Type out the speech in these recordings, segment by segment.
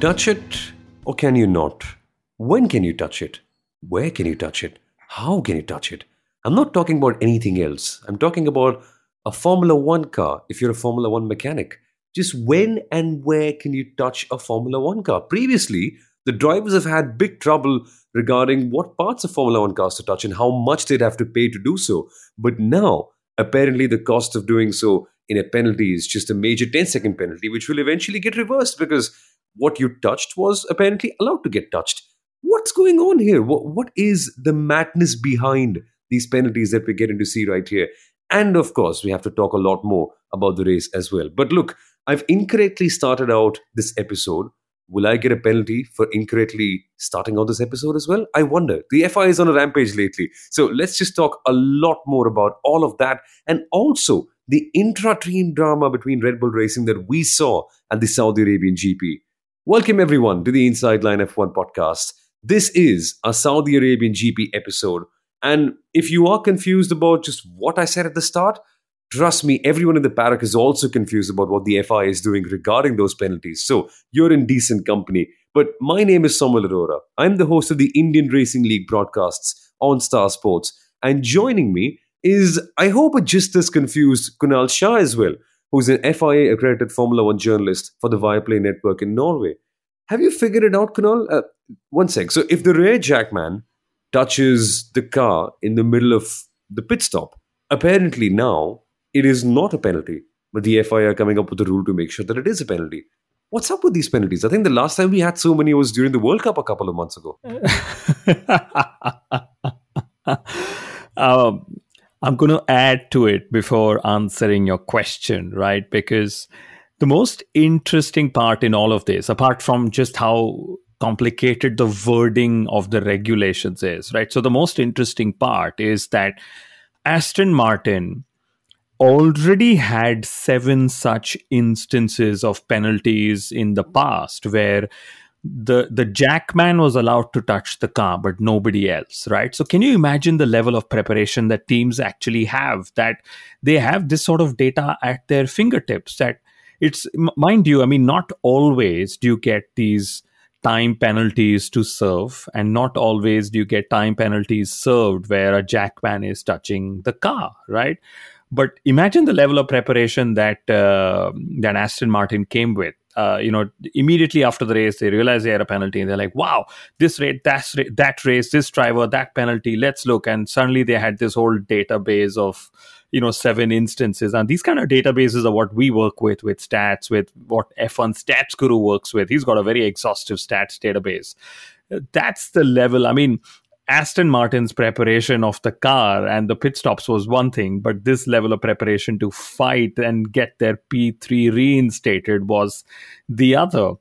touch it or can you not? When can you touch it? Where can you touch it? How can you touch it? I'm not talking about anything else. I'm talking about a Formula One car if you're a Formula One mechanic. Just when and where can you touch a Formula One car? Previously, the drivers have had big trouble regarding what parts of Formula One cars to touch and how much they'd have to pay to do so. But now, apparently, the cost of doing so in a penalty is just a major 10 second penalty, which will eventually get reversed because what you touched was apparently allowed to get touched. What's going on here? What, what is the madness behind these penalties that we're getting to see right here? And of course, we have to talk a lot more about the race as well. But look, I've incorrectly started out this episode. Will I get a penalty for incorrectly starting out this episode as well? I wonder. The FI is on a rampage lately. So let's just talk a lot more about all of that and also the intra team drama between Red Bull Racing that we saw at the Saudi Arabian GP. Welcome, everyone, to the Inside Line F1 podcast. This is a Saudi Arabian GP episode. And if you are confused about just what I said at the start, trust me, everyone in the paddock is also confused about what the FI is doing regarding those penalties. So you're in decent company. But my name is Soumil Arora. I'm the host of the Indian Racing League broadcasts on Star Sports. And joining me is, I hope, a just as confused Kunal Shah as well who's an FIA accredited Formula One journalist for the Viaplay network in Norway. Have you figured it out, Kunal? Uh, one sec. So, if the rear jackman touches the car in the middle of the pit stop, apparently now it is not a penalty, but the FIA are coming up with a rule to make sure that it is a penalty. What's up with these penalties? I think the last time we had so many was during the World Cup a couple of months ago. um, I'm going to add to it before answering your question, right? Because the most interesting part in all of this, apart from just how complicated the wording of the regulations is, right? So the most interesting part is that Aston Martin already had seven such instances of penalties in the past where the the jackman was allowed to touch the car but nobody else right? So can you imagine the level of preparation that teams actually have that they have this sort of data at their fingertips that it's mind you i mean not always do you get these time penalties to serve and not always do you get time penalties served where a jackman is touching the car right? But imagine the level of preparation that uh, that aston martin came with uh, you know, immediately after the race, they realize they had a penalty and they're like, wow, this rate, that, that race, this driver, that penalty, let's look. And suddenly they had this whole database of, you know, seven instances. And these kind of databases are what we work with, with stats, with what F1 Stats Guru works with. He's got a very exhaustive stats database. That's the level. I mean, Aston Martin's preparation of the car and the pit stops was one thing, but this level of preparation to fight and get their P3 reinstated was the other.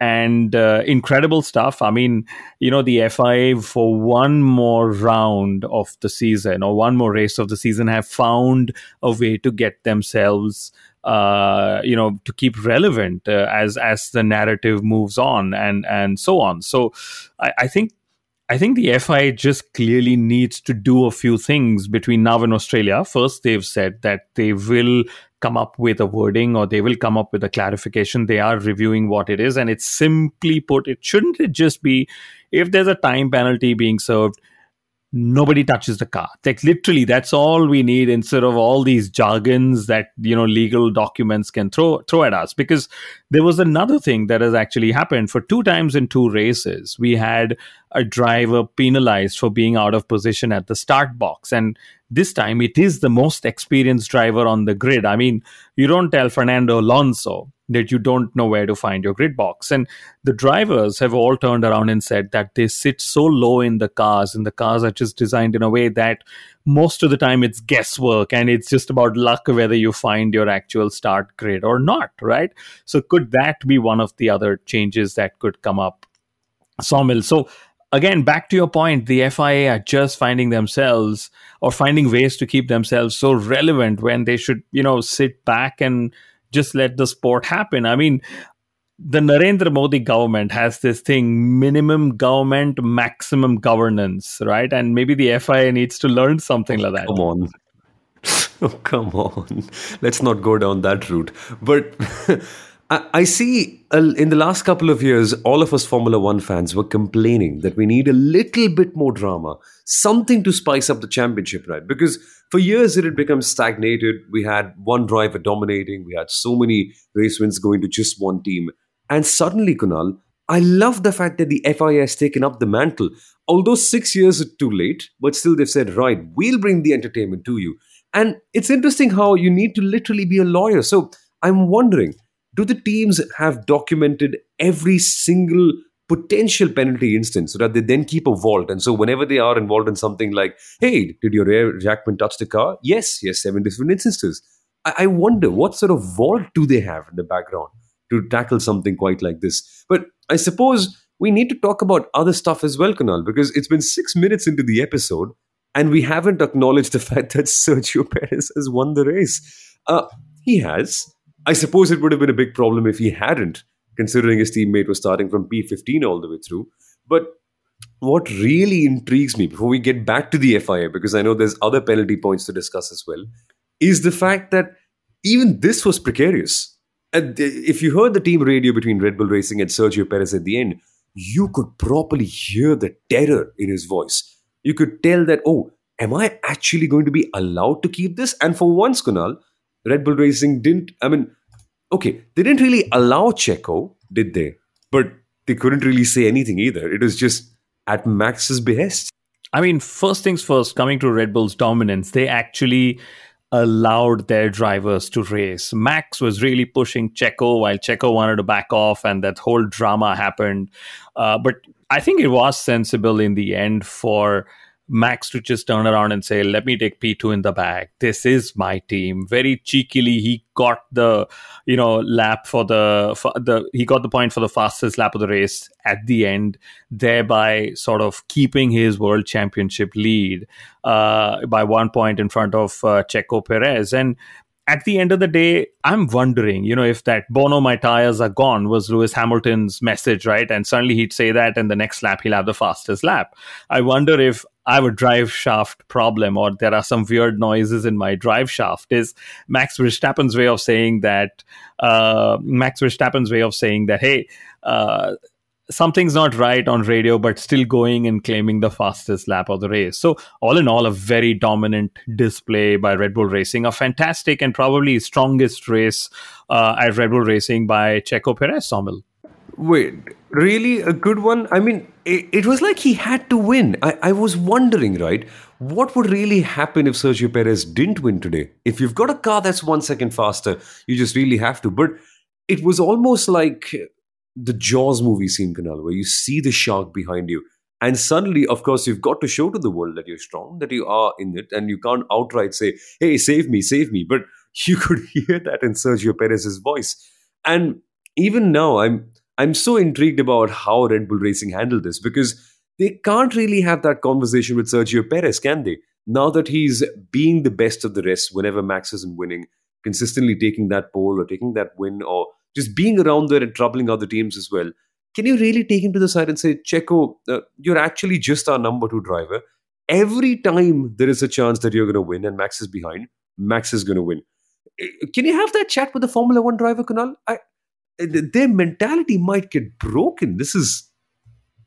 And uh, incredible stuff. I mean, you know, the FIA for one more round of the season or one more race of the season have found a way to get themselves uh, you know to keep relevant uh, as as the narrative moves on and and so on so I, I, think I think the FI just clearly needs to do a few things between now and Australia. First, they've said that they will come up with a wording or they will come up with a clarification. They are reviewing what it is. And it's simply put, it shouldn't it just be if there's a time penalty being served, nobody touches the car. Like literally, that's all we need instead of all these jargons that you know legal documents can throw throw at us. Because there was another thing that has actually happened for two times in two races. We had a driver penalized for being out of position at the start box, and this time it is the most experienced driver on the grid. I mean, you don't tell Fernando Alonso that you don't know where to find your grid box. And the drivers have all turned around and said that they sit so low in the cars, and the cars are just designed in a way that most of the time it's guesswork and it's just about luck whether you find your actual start grid or not, right? So, could that be one of the other changes that could come up? Soumil. So, again, back to your point, the FIA are just finding themselves or finding ways to keep themselves so relevant when they should, you know, sit back and just let the sport happen. I mean, the Narendra Modi government has this thing minimum government, maximum governance, right? And maybe the FIA needs to learn something like that. Come on. Oh, come on. Let's not go down that route. But I, see in the last couple of years, all of us Formula One fans were complaining that we need a little bit more drama, something to spice up the championship, right? Because for years it had become stagnated. We had one driver dominating, we had so many race wins going to just one team. And suddenly, Kunal, I love the fact that the FIA has taken up the mantle. Although six years too late, but still they've said, right, we'll bring the entertainment to you. And it's interesting how you need to literally be a lawyer. So I'm wondering, do the teams have documented every single potential penalty instance so that they then keep a vault? And so whenever they are involved in something like hey did your rear jackman touch the car? Yes yes seven different instances. I, I wonder what sort of vault do they have in the background to tackle something quite like this? But i suppose we need to talk about other stuff as well kunal because it's been six minutes into the episode and we haven't acknowledged the fact that sergio perez has won the race. Uh, he has I suppose it would have been a big problem if he hadn't, considering his teammate was starting from P15 all the way through. But what really intrigues me before we get back to the FIA, because I know there's other penalty points to discuss as well, is the fact that even this was precarious. And uh, if you heard the team radio between Red Bull Racing and Sergio Perez at the end, you could properly hear the terror in his voice. You could tell that, oh, am I actually going to be allowed to keep this? And for once, Kunal, Red Bull Racing didn't, I mean, okay, they didn't really allow Checo, did they? But they couldn't really say anything either. It was just at Max's behest. I mean, first things first, coming to Red Bull's dominance, they actually allowed their drivers to race. Max was really pushing Checo while Checo wanted to back off, and that whole drama happened. Uh, but I think it was sensible in the end for Max to just turn around and say, "Let me take P2 in the bag. This is my team." Very cheekily, he got the you know lap for the for the he got the point for the fastest lap of the race at the end, thereby sort of keeping his world championship lead uh, by one point in front of uh, Checo Perez. And at the end of the day, I'm wondering, you know, if that Bono, my tires are gone was Lewis Hamilton's message, right? And suddenly he'd say that, and the next lap he'll have the fastest lap. I wonder if I have a drive shaft problem or there are some weird noises in my drive shaft. Is Max Verstappen's way of saying that, uh, Max Verstappen's way of saying that, hey, uh, something's not right on radio, but still going and claiming the fastest lap of the race. So, all in all, a very dominant display by Red Bull Racing, a fantastic and probably strongest race uh, at Red Bull Racing by Checo Perez, Soumil. Wait, really? A good one? I mean, it, it was like he had to win. I, I was wondering, right? What would really happen if Sergio Perez didn't win today? If you've got a car that's one second faster, you just really have to. But it was almost like the Jaws movie scene, Kunal, where you see the shark behind you. And suddenly, of course, you've got to show to the world that you're strong, that you are in it, and you can't outright say, hey, save me, save me. But you could hear that in Sergio Perez's voice. And even now, I'm I'm so intrigued about how Red Bull Racing handled this because they can't really have that conversation with Sergio Perez, can they? Now that he's being the best of the rest whenever Max isn't winning, consistently taking that pole or taking that win or just being around there and troubling other teams as well. Can you really take him to the side and say, Checo, uh, you're actually just our number two driver? Every time there is a chance that you're going to win and Max is behind, Max is going to win. Eh, can you have that chat with the Formula One driver, Kunal? I, eh, their mentality might get broken. This is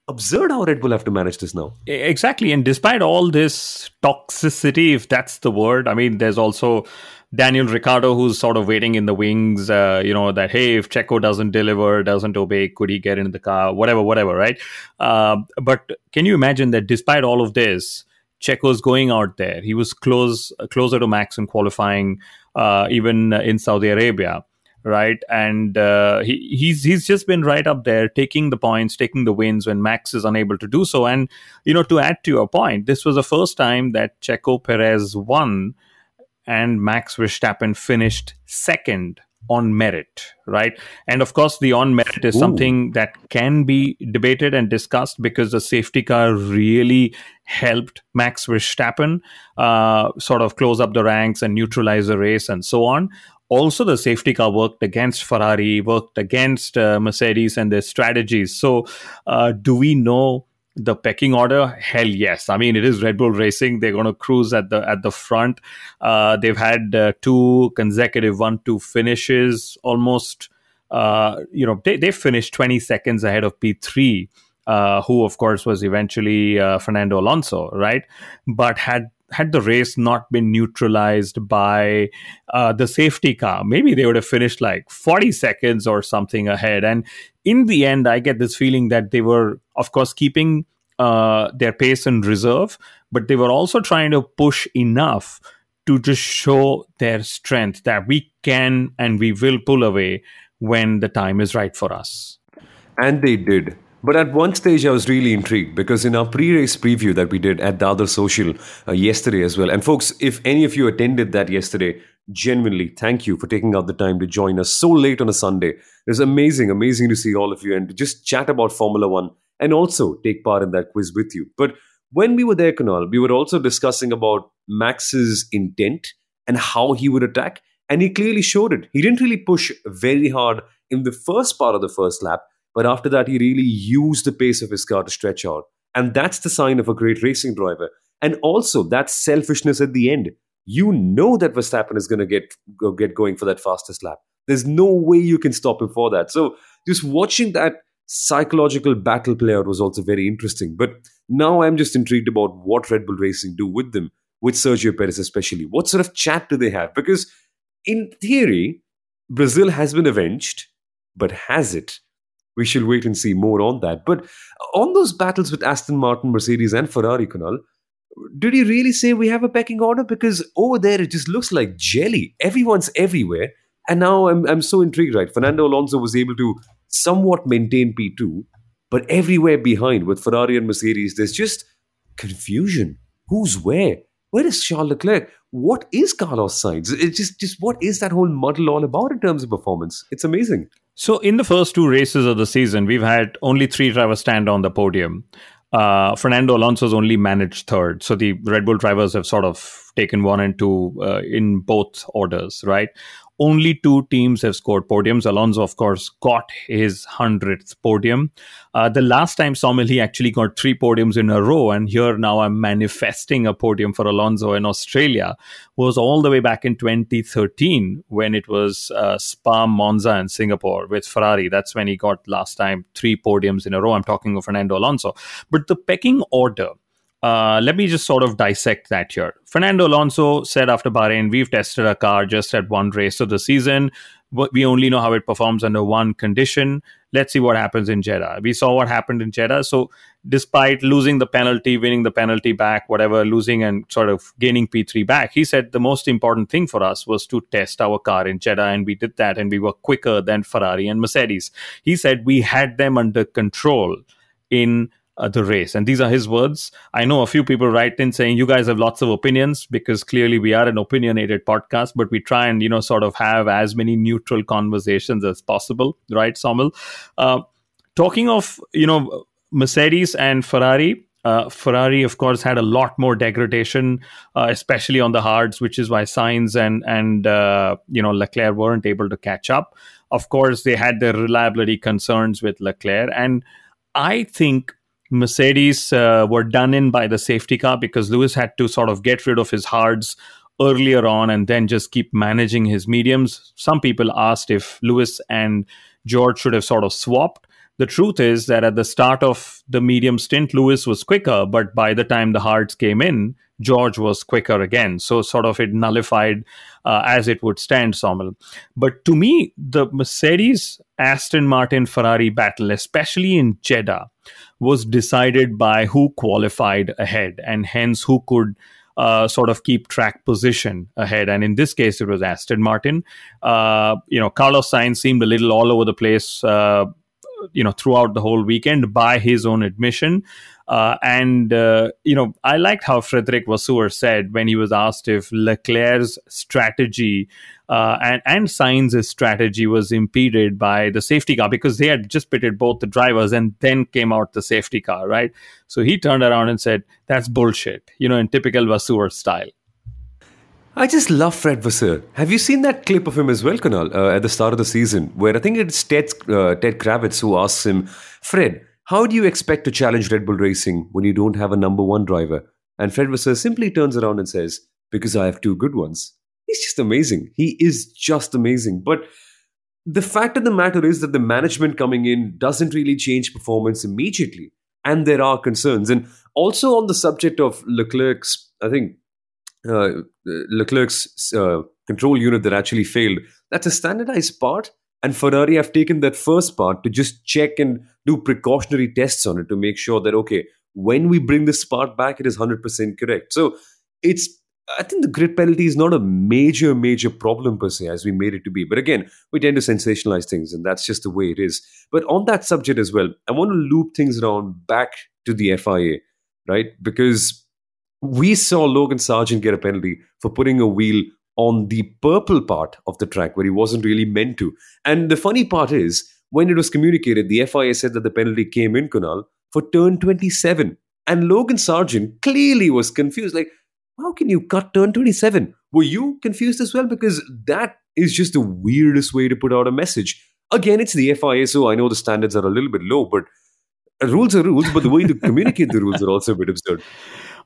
absurd how Red Bull have to manage this now. Exactly. And despite all this toxicity, if that's the word, I mean, there's also Daniel Ricciardo who's sort of waiting in the wings, uh, you know, that, hey, if Checo doesn't deliver, doesn't obey, could he get into the car? Whatever, whatever, right? Uh, but can you imagine that despite all of this, Checo's going out there. He was close, closer to Max in qualifying, uh, even in Saudi Arabia right? And uh, he, he's he's just been right up there, taking the points, taking the wins when Max is unable to do so. And you know, to add to your point, this was the first time that Checo Perez won, and Max Verstappen finished second on merit, right? And of course, the on merit is Ooh. something that can be debated and discussed because the safety car really helped Max Verstappen uh, sort of close up the ranks and neutralize the race and so on also the safety car worked against Ferrari, worked against uh, Mercedes and their strategies. So, uh, do we know the pecking order? Hell yes. I mean, it is Red Bull Racing. They're going to cruise at the at the front. Uh, they've had uh, two consecutive one-two finishes, almost uh, you know, they, they finished 20 seconds ahead of P3. Uh, who of course was eventually Fernando Alonso, right? But had had the race not been neutralized by uh, the safety car, maybe they would have finished like 40 seconds or something ahead. And in the end, I get this feeling that they were, of course, keeping uh, their pace in reserve, but they were also trying to push enough to just show their strength that we can and we will pull away when the time is right for us. And they did. But at one stage, I was really intrigued because in our pre race preview that we did at the other social uh, yesterday as well. And folks, if any of you attended that yesterday, genuinely thank you for taking out the time to join us so late on a Sunday. It was amazing, amazing to see all of you and to just chat about Formula One and also take part in that quiz with you. But when we were there, Kunal, we were also discussing about Max's intent and how he would attack. And he clearly showed it. He didn't really push very hard in the first part of the first lap but after that, he really used the pace of his car to stretch out. And that's the sign of a great racing driver. And also, that selfishness at the end. You know that Verstappen is going to get go, get going for that fastest lap. There's no way you can stop him for that. So just watching that psychological battle play out was also very interesting. But now I'm just intrigued about what Red Bull Racing do with them, with Sergio Perez especially. What sort of chat do they have? Because in theory, Brazil has been avenged, but has it? We shall wait and see more on that. But on those battles with Aston Martin, Mercedes, and Ferrari, Kunal, did he really say we have a pecking order? Because over there it just looks like jelly. Everyone's everywhere. And now I'm, I'm so intrigued, right? Fernando Alonso was able to somewhat maintain P2, but everywhere behind with Ferrari and Mercedes, there's just confusion. Who's where? Where is Charles Leclerc? What is Carlos Sainz? It's just, just what is that whole muddle all about in terms of performance? It's amazing. So, in the first two races of the season, we've had only three drivers stand on the podium. Uh, Fernando Alonso's only managed third. So, the Red Bull drivers have sort of taken one and two uh, in both orders, right? Only two teams have scored podiums. Alonso, of course, got his 100th podium. Uh, the last time Soumil, he actually got three podiums in a row. And here now I'm manifesting a podium for Alonso in Australia, was all the way back in 2013 when it was uh, Spa, Monza, and Singapore with Ferrari. That's when he got last time three podiums in a row. I'm talking of Fernando Alonso. But the pecking order uh, let me just sort of dissect that here. Fernando Alonso said after Bahrain, we've tested a car just at one race of the season. We only know how it performs under one condition. Let's see what happens in Jeddah. We saw what happened in Jeddah. So, despite losing the penalty, winning the penalty back, whatever, losing and sort of gaining P3 back, he said the most important thing for us was to test our car in Jeddah. And we did that. And we were quicker than Ferrari and Mercedes. He said we had them under control in uh, the race. And these are his words. I know a few people write in saying you guys have lots of opinions because clearly we are an opinionated podcast, but we try and, you know, sort of have as many neutral conversations as possible, right, Soumil? Uh, talking of, you know, Mercedes and Ferrari, uh, Ferrari, of course, had a lot more degradation, uh, especially on the hards, which is why Sainz and and uh, you know Leclerc weren't able to catch up. Of course, they had their reliability concerns with Leclerc, and I think Mercedes uh, were done in by the safety car because Lewis had to sort of get rid of his hards earlier on and then just keep managing his mediums. Some people asked if Lewis and George should have sort of swapped. The truth is that at the start of the medium stint, Lewis was quicker, but by the time the hards came in, George was quicker again. So, sort of, it nullified uh, as it would stand, Soumil. But to me, the Mercedes Aston Martin Ferrari battle, especially in Jeddah, was decided by who qualified ahead and hence who could uh, sort of keep track position ahead. And in this case, it was Aston Martin. Uh, you know, Carlos Sainz seemed a little all over the place. Uh, you know, throughout the whole weekend, by his own admission, uh, and, uh, you know, I liked how Frederic Vasseur said when he was asked if Leclerc's strategy uh, and, and Sainz's strategy was impeded by the safety car because they had just pitted both the drivers and then came out the safety car, right? So he turned around and said, that's bullshit, you know, in typical Vasseur style. I just love Fred Vasseur. Have you seen that clip of him as well, Kunal, uh, at the start of the season, where I think it's Ted, uh, Ted Kravitz who asks him, Fred, how do you expect to challenge Red Bull Racing when you don't have a number one driver? And Fred Vasseur simply turns around and says, Because I have two good ones. He's just amazing. He is just amazing. But the fact of the matter is that the management coming in doesn't really change performance immediately. And there are concerns. And also on the subject of Leclerc's, I think, uh, Leclerc's uh, control unit that actually failed, that's a standardized part. And Ferrari have taken that first part to just check and do precautionary tests on it to make sure that, okay, when we bring this part back, it is 100% correct. So it's I think the grid penalty is not a major, major problem per se, as we made it to be. But again, we tend to sensationalize things, and that's just the way it is. But on that subject as well, I want to loop things around back to the FIA, right? Because we saw Logan Sargeant get a penalty for putting a wheel on the purple part of the track where he wasn't really meant to. And the funny part is, when it was communicated, the FIA said that the penalty came in, Kunal, for turn 27. And Logan Sargeant clearly was confused. Like, how can you cut turn 27? Were you confused as well? Because that is just the weirdest way to put out a message. Again, it's the FIA, so I know the standards are a little bit low, but rules are rules, but the way to communicate the rules are also a bit absurd.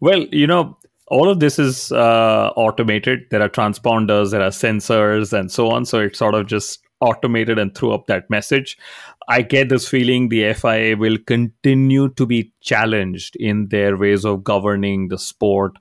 Well, you know, all of this is uh, automated. There are transponders, there are sensors, and so on. So it sort of just automated and threw up that message. I get this feeling the FIA will continue to be challenged in their ways of governing the sport.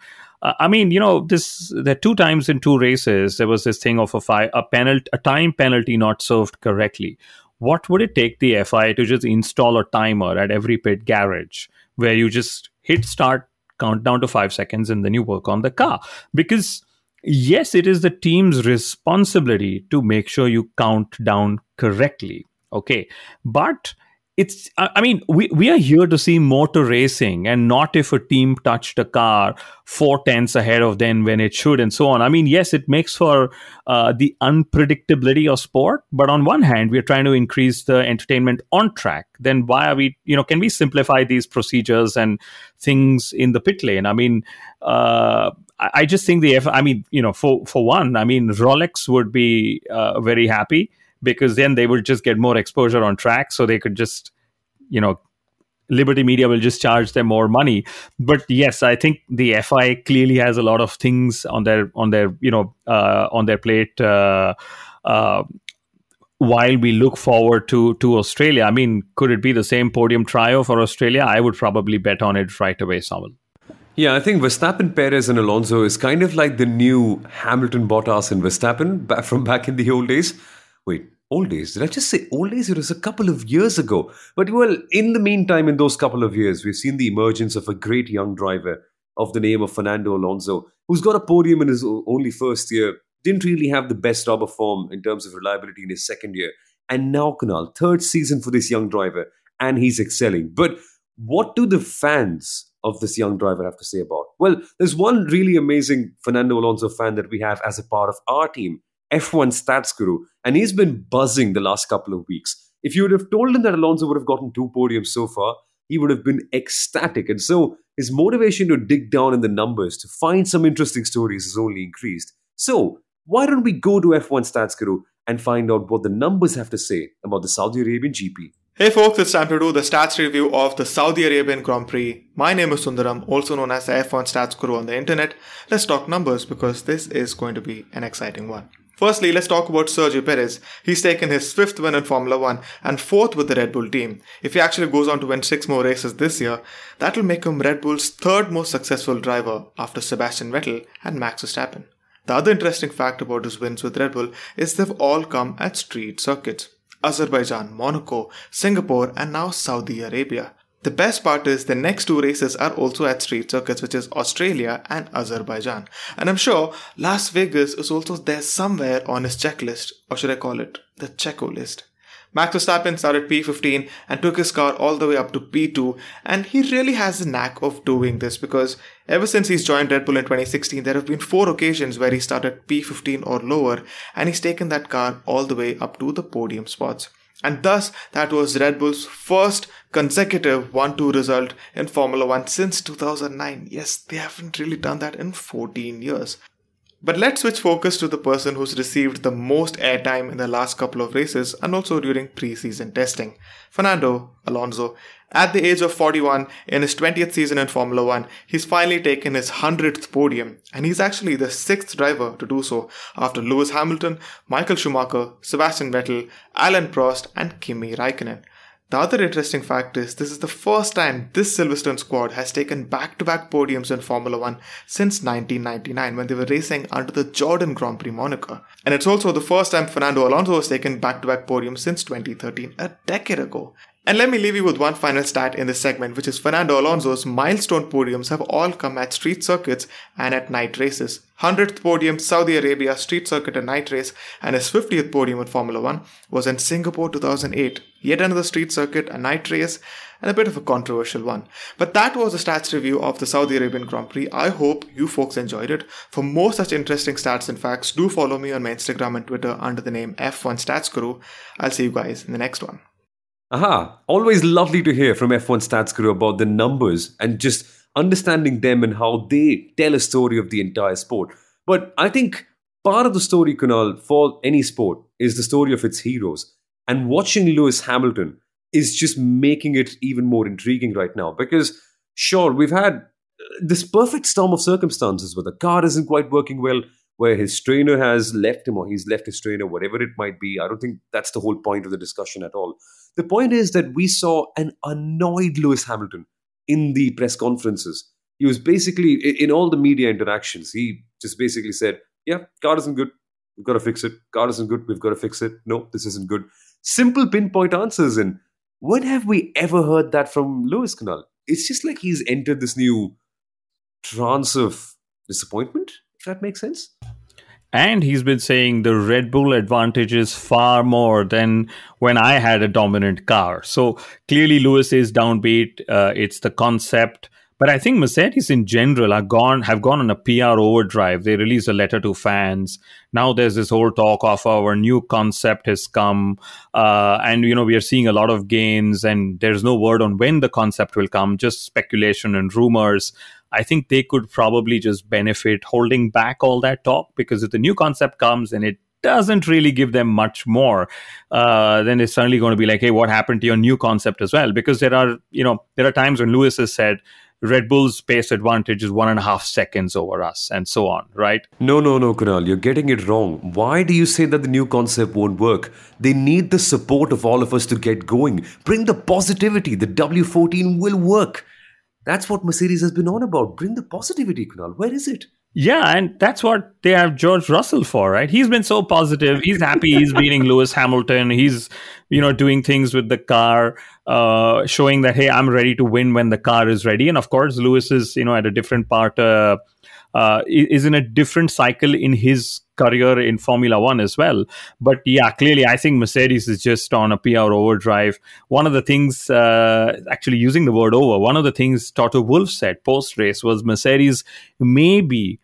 Uh, I mean, you know, this there two times in two races there was this thing of a a penalty, a time penalty not served correctly. What would it take the FIA to just install a timer at every pit garage where you just hit start, count down to five seconds, and then you work on the car? Because yes, it is the team's responsibility to make sure you count down correctly. Okay, but it's i mean we, we are here to see motor racing and not if a team touched a car four tenths ahead of them when it should and so on. I mean yes it makes for uh, the unpredictability of sport but on one hand we're trying to increase the entertainment on track. Then why are we you know can we simplify these procedures and things in the pit lane? I mean uh, I just think the F. I mean, you know, for for one, I mean, Rolex would be uh, very happy because then they would just get more exposure on track. So they could just you know liberty media will just charge them more money. But yes i think the fi clearly has a lot of things on their on their you know uh, on their plate uh, uh, while we look forward to to australia. I mean could it be the same podium trio for australia? I would probably bet on it right away Soumil. Yeah, I think Verstappen, Perez, and Alonso is kind of like the new Hamilton, Bottas, and Verstappen from back in the old days Wait, old days? Did I just say old days? It was a couple of years ago. But well, in the meantime, in those couple of years, we've seen the emergence of a great young driver of the name of Fernando Alonso, who's got a podium in his only first year. Didn't really have the best rubber form in terms of reliability in his second year. And now, Kunal, third season for this young driver, and he's excelling. But what do the fans of this young driver have to say about? Well, there's one really amazing Fernando Alonso fan that we have as a part of our team, F1 stats guru, and he's been buzzing the last couple of weeks. If you would have told him that Alonso would have gotten two podiums so far, he would have been ecstatic. And so his motivation to dig down in the numbers to find some interesting stories has only increased. So why don't we go to F1 Stats Guru and find out what the numbers have to say about the Saudi Arabian GP? Hey folks, it's time to do the stats review of the Saudi Arabian Grand Prix. My name is Sundaram, also known as the F1 Stats Guru on the internet. Let's talk numbers because this is going to be an exciting one. Firstly, let's talk about Sergio Perez. He's taken his fifth win in Formula One and fourth with the Red Bull team. If he actually goes on to win six more races this year, that will make him Red Bull's third most successful driver after Sebastian Vettel and Max Verstappen. The other interesting fact about his wins with Red Bull is they've all come at street circuits. Azerbaijan, Monaco, Singapore, and now Saudi Arabia. The best part is the next two races are also at street circuits, which is Australia and Azerbaijan. And I'm sure Las Vegas is also there somewhere on his checklist, or should I call it the Checo list. Max Verstappen started P15 and took his car all the way up to P2, and he really has a knack of doing this because ever since he's joined Red Bull in 2016, there have been four occasions where he started P15 or lower, and he's taken that car all the way up to the podium spots. And thus, that was Red Bull's first consecutive 1 2 result in Formula 1 since 2009. Yes, they haven't really done that in 14 years. But let's switch focus to the person who's received the most airtime in the last couple of races and also during pre-season testing. Fernando Alonso. At the age of 41, in his 20th season in Formula 1, he's finally taken his 100th podium, and he's actually the sixth driver to do so after Lewis Hamilton, Michael Schumacher, Sebastian Vettel, Alain Prost, and Kimi Raikkonen. The other interesting fact is this is the first time this Silverstone squad has taken back-to-back podiums in Formula 1 since 1999 when they were racing under the Jordan Grand Prix moniker. And it's also the first time Fernando Alonso has taken back-to-back podiums since 2013, a decade ago. And let me leave you with one final stat in this segment, which is Fernando Alonso's milestone podiums have all come at street circuits and at night races. 100th podium Saudi Arabia street circuit and night race, and his 50th podium in Formula 1 was in Singapore 2008. Yet another street circuit, a night race, and a bit of a controversial one. But that was a stats review of the Saudi Arabian Grand Prix. I hope you folks enjoyed it. For more such interesting stats and facts, do follow me on my Instagram and Twitter under the name F1 Stats Guru. I'll see you guys in the next one. Aha, always lovely to hear from F1 Stats Guru about the numbers and just understanding them and how they tell a story of the entire sport. But I think part of the story, Kunal, for any sport is the story of its heroes. And watching Lewis Hamilton is just making it even more intriguing right now because, sure, we've had uh, this perfect storm of circumstances where the car isn't quite working well, where his trainer has left him or he's left his trainer, whatever it might be. I don't think that's the whole point of the discussion at all. The point is that we saw an annoyed Lewis Hamilton in the press conferences. He was basically, in all the media interactions, he just basically said, Yeah, car isn't good. We've got to fix it. Car isn't good. We've got to fix it. No, this isn't good. Simple pinpoint answers. And when have we ever heard that from Lewis Kunal? It's just like he's entered this new trance of disappointment, if that makes sense. And he's been saying the Red Bull advantage is far more than when I had a dominant car. So clearly, Lewis is downbeat. Uh, it's the concept. But I think Mercedes in general are gone have gone on a PR overdrive. They released a letter to fans. Now there's this whole talk of our new concept has come, uh, and you know we are seeing a lot of gains, and there's no word on when the concept will come. Just speculation and rumors. I think they could probably just benefit holding back all that talk because if the new concept comes and it doesn't really give them much more, uh, then it's suddenly going to be like, hey, what happened to your new concept as well? Because there are, you know, there are times when Lewis has said, Red Bull's pace advantage is one and a half seconds over us, and so on, right? No, no, no, Kunal, you're getting it wrong. Why do you say that the new concept won't work? They need the support of all of us to get going. Bring the positivity. The W14 will work. That's what Mercedes has been on about. Bring the positivity, Kunal. Where is it? Yeah, and that's what they have George Russell for, right? He's been so positive. He's happy. He's beating Lewis Hamilton. He's, you know, doing things with the car, uh, showing that hey, I'm ready to win when the car is ready. And of course, Lewis is, you know, at a different part, uh, uh, is in a different cycle in his career in Formula One as well. But yeah, clearly, I think Mercedes is just on a PR overdrive. One of the things, uh, actually using the word over, one of the things Toto Wolff said post race was Mercedes maybe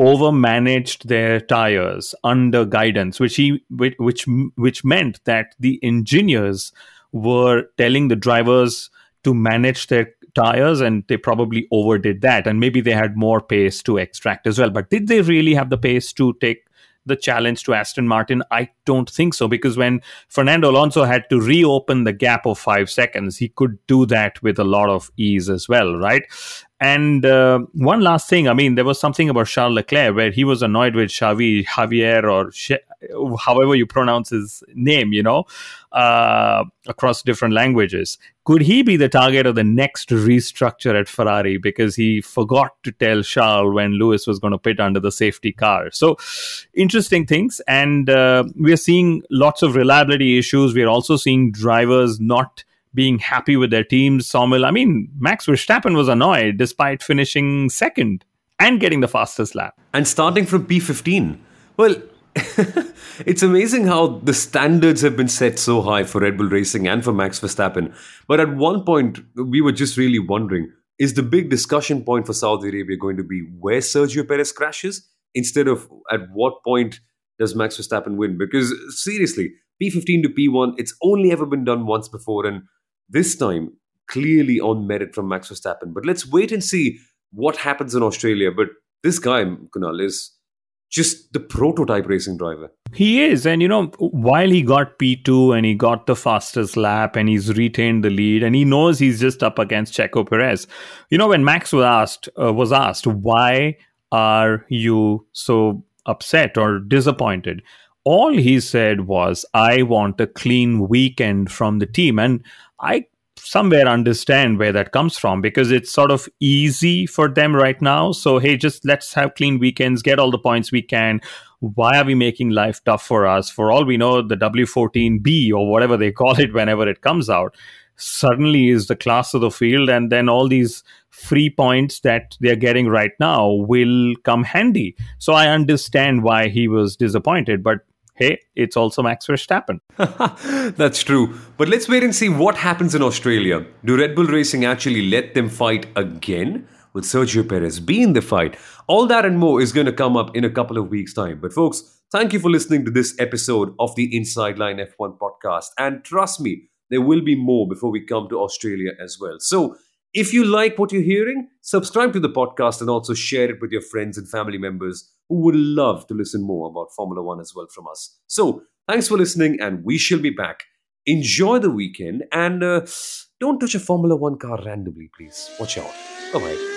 overmanaged their tires under guidance, which he which which, which meant that the engineers were telling the drivers to manage their tires and they probably overdid that and maybe they had more pace to extract as well but did they really have the pace to take the challenge to Aston Martin? I don't think so because when Fernando Alonso had to reopen the gap of five seconds, he could do that with a lot of ease as well, right? And uh, one last thing, I mean, there was something about Charles Leclerc where he was annoyed with Xavi, Javier, or however you pronounce his name, you know, uh, across different languages. Could he be the target of the next restructure at Ferrari because he forgot to tell Charles when Lewis was going to pit under the safety car? So, interesting things. And uh, we are seeing lots of reliability issues. We are also seeing drivers not being happy with their teams. Soumil, I mean, Max Verstappen was annoyed despite finishing second and getting the fastest lap. And starting from P15. Well, it's amazing how the standards have been set so high for Red Bull Racing and for Max Verstappen. But at one point, we were just really wondering is the big discussion point for Saudi Arabia going to be where Sergio Perez crashes instead of at what point does Max Verstappen win? Because seriously, P15 to P1, it's only ever been done once before, and this time clearly on merit from Max Verstappen. But let's wait and see what happens in Australia. But this guy, Kunal, is just the prototype racing driver. He is. And, you know, while he got P2 and he got the fastest lap and he's retained the lead and he knows he's just up against Checo Perez, you know, when Max was asked, uh, was asked, why are you so upset or disappointed? All he said was, I want a clean weekend from the team. And I somewhere understand where that comes from because it's sort of easy for them right now. So, hey, just let's have clean weekends, get all the points we can. Why are we making life tough for us? For all we know, the W14B or whatever they call it whenever it comes out suddenly is the class of the field. And then all these free points that they're getting right now will come handy. So, I understand why he was disappointed. But hey, it's also Max Verstappen. That's true. But let's wait and see what happens in Australia. Do Red Bull Racing actually let them fight again? Will Sergio Perez be in the fight? All that and more is going to come up in a couple of weeks' time. But, folks, thank you for listening to this episode of the Inside Line F1 podcast. And trust me, there will be more before we come to Australia as well. So, if you like what you're hearing, subscribe to the podcast and also share it with your friends and family members who would love to listen more about Formula One as well from us. So, thanks for listening, and we shall be back. Enjoy the weekend and uh, don't touch a Formula One car randomly, please. Watch out. Bye bye.